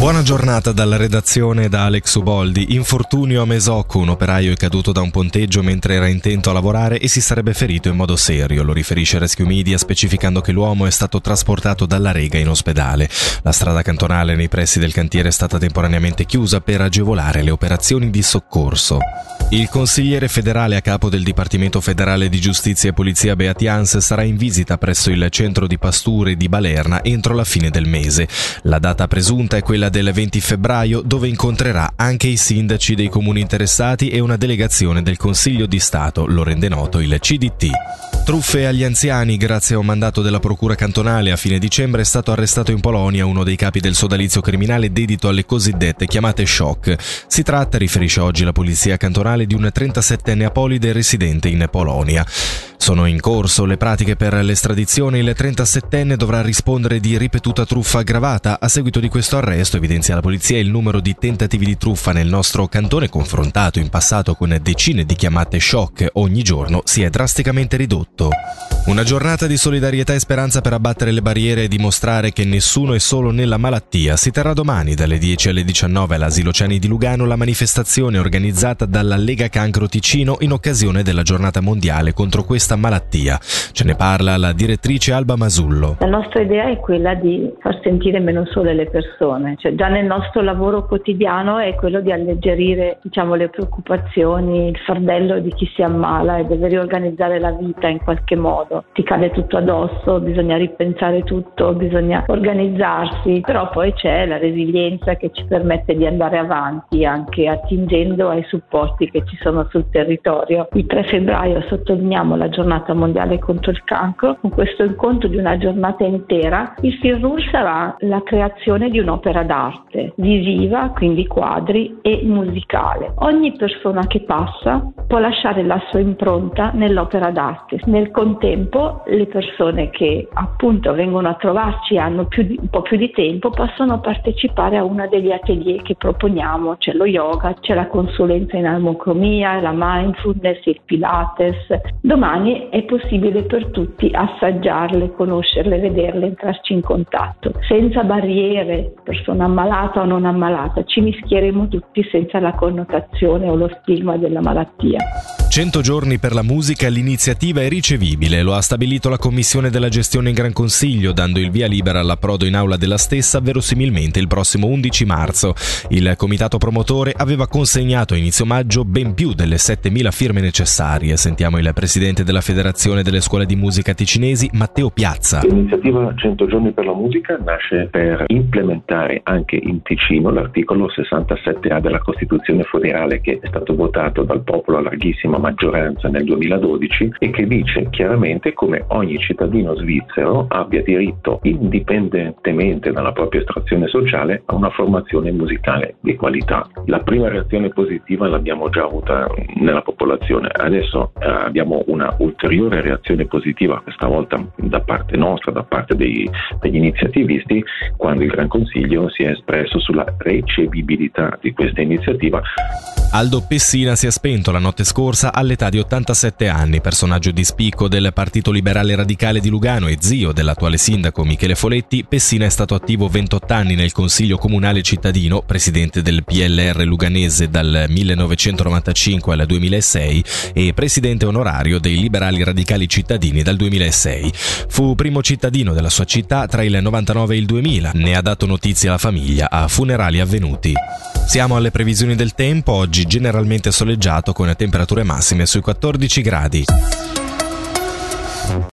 Buona giornata dalla redazione da Alex Uboldi. Infortunio a Mesocco, un operaio è caduto da un ponteggio mentre era intento a lavorare e si sarebbe ferito in modo serio, lo riferisce Rescue Media specificando che l'uomo è stato trasportato dalla Rega in ospedale. La strada cantonale nei pressi del cantiere è stata temporaneamente chiusa per agevolare le operazioni di soccorso. Il consigliere federale a capo del Dipartimento federale di Giustizia e Polizia Beatians sarà in visita presso il centro di pasture di Balerna entro la fine del mese. La data presunta è quella del 20 febbraio dove incontrerà anche i sindaci dei comuni interessati e una delegazione del Consiglio di Stato, lo rende noto il CDT. Truffe agli anziani, grazie a un mandato della Procura cantonale, a fine dicembre è stato arrestato in Polonia uno dei capi del sodalizio criminale dedito alle cosiddette chiamate shock. Si tratta, riferisce oggi la polizia cantonale, di un 37enne apolide residente in Polonia. Sono in corso le pratiche per l'estradizione. Il 37enne dovrà rispondere di ripetuta truffa aggravata. A seguito di questo arresto, evidenzia la polizia, il numero di tentativi di truffa nel nostro cantone, confrontato in passato con decine di chiamate shock ogni giorno, si è drasticamente ridotto. Una giornata di solidarietà e speranza per abbattere le barriere e dimostrare che nessuno è solo nella malattia. Si terrà domani dalle 10 alle 19 all'Asilo Ciani di Lugano la manifestazione organizzata dalla Lega Cancro Ticino in occasione della giornata mondiale contro questa malattia. Ce ne parla la direttrice Alba Masullo. La nostra idea è quella di far sentire meno sole le persone, cioè già nel nostro lavoro quotidiano è quello di alleggerire diciamo, le preoccupazioni, il fardello di chi si ammala e deve riorganizzare la vita in qualche modo. Ti cade tutto addosso, bisogna ripensare tutto, bisogna organizzarsi, però poi c'è la resilienza che ci permette di andare avanti anche attingendo ai supporti che ci sono sul territorio. Il 3 febbraio sottolineiamo la giornata mondiale contro il cancro, con questo incontro di una giornata intera, il FIRRUR sarà la creazione di un'opera d'arte visiva, quindi quadri, e musicale. Ogni persona che passa può lasciare la sua impronta nell'opera d'arte. Nel contempo le persone che appunto vengono a trovarci e hanno di, un po' più di tempo possono partecipare a uno degli atelier che proponiamo, c'è lo yoga, c'è la consulenza in armocromia, la mindfulness, il pilates. Domani è possibile per tutti assaggiarle, conoscerle, vederle, entrarci in contatto, senza barriere, persona ammalata o non ammalata, ci mischieremo tutti senza la connotazione o lo stigma della malattia. 100 giorni per la musica, l'iniziativa è ricevibile, lo ha stabilito la Commissione della gestione in Gran Consiglio, dando il via libera all'approdo in aula della stessa verosimilmente il prossimo 11 marzo. Il comitato promotore aveva consegnato a inizio maggio ben più delle 7.000 firme necessarie. Sentiamo il presidente della Federazione delle Scuole di Musica Ticinesi, Matteo Piazza. L'iniziativa 100 giorni per la musica nasce per implementare anche in Ticino l'articolo 67A della Costituzione federale che è stato votato dal popolo a larghissima maggioranza nel 2012 e che dice chiaramente come ogni cittadino svizzero abbia diritto, indipendentemente dalla propria estrazione sociale, a una formazione musicale di qualità. La prima reazione positiva l'abbiamo già avuta nella popolazione, adesso eh, abbiamo una ulteriore reazione positiva, questa volta da parte nostra, da parte dei, degli iniziativisti, quando il Gran Consiglio si è espresso sulla ricevibilità di questa iniziativa Aldo Pessina si è spento la notte scorsa all'età di 87 anni, personaggio di spicco del Partito Liberale Radicale di Lugano e zio dell'attuale sindaco Michele Foletti. Pessina è stato attivo 28 anni nel Consiglio Comunale Cittadino, presidente del PLR luganese dal 1995 al 2006 e presidente onorario dei Liberali Radicali Cittadini dal 2006. Fu primo cittadino della sua città tra il 99 e il 2000. Ne ha dato notizia alla famiglia a funerali avvenuti. Siamo alle previsioni del tempo, oggi generalmente soleggiato con temperature massime sui 14 gradi.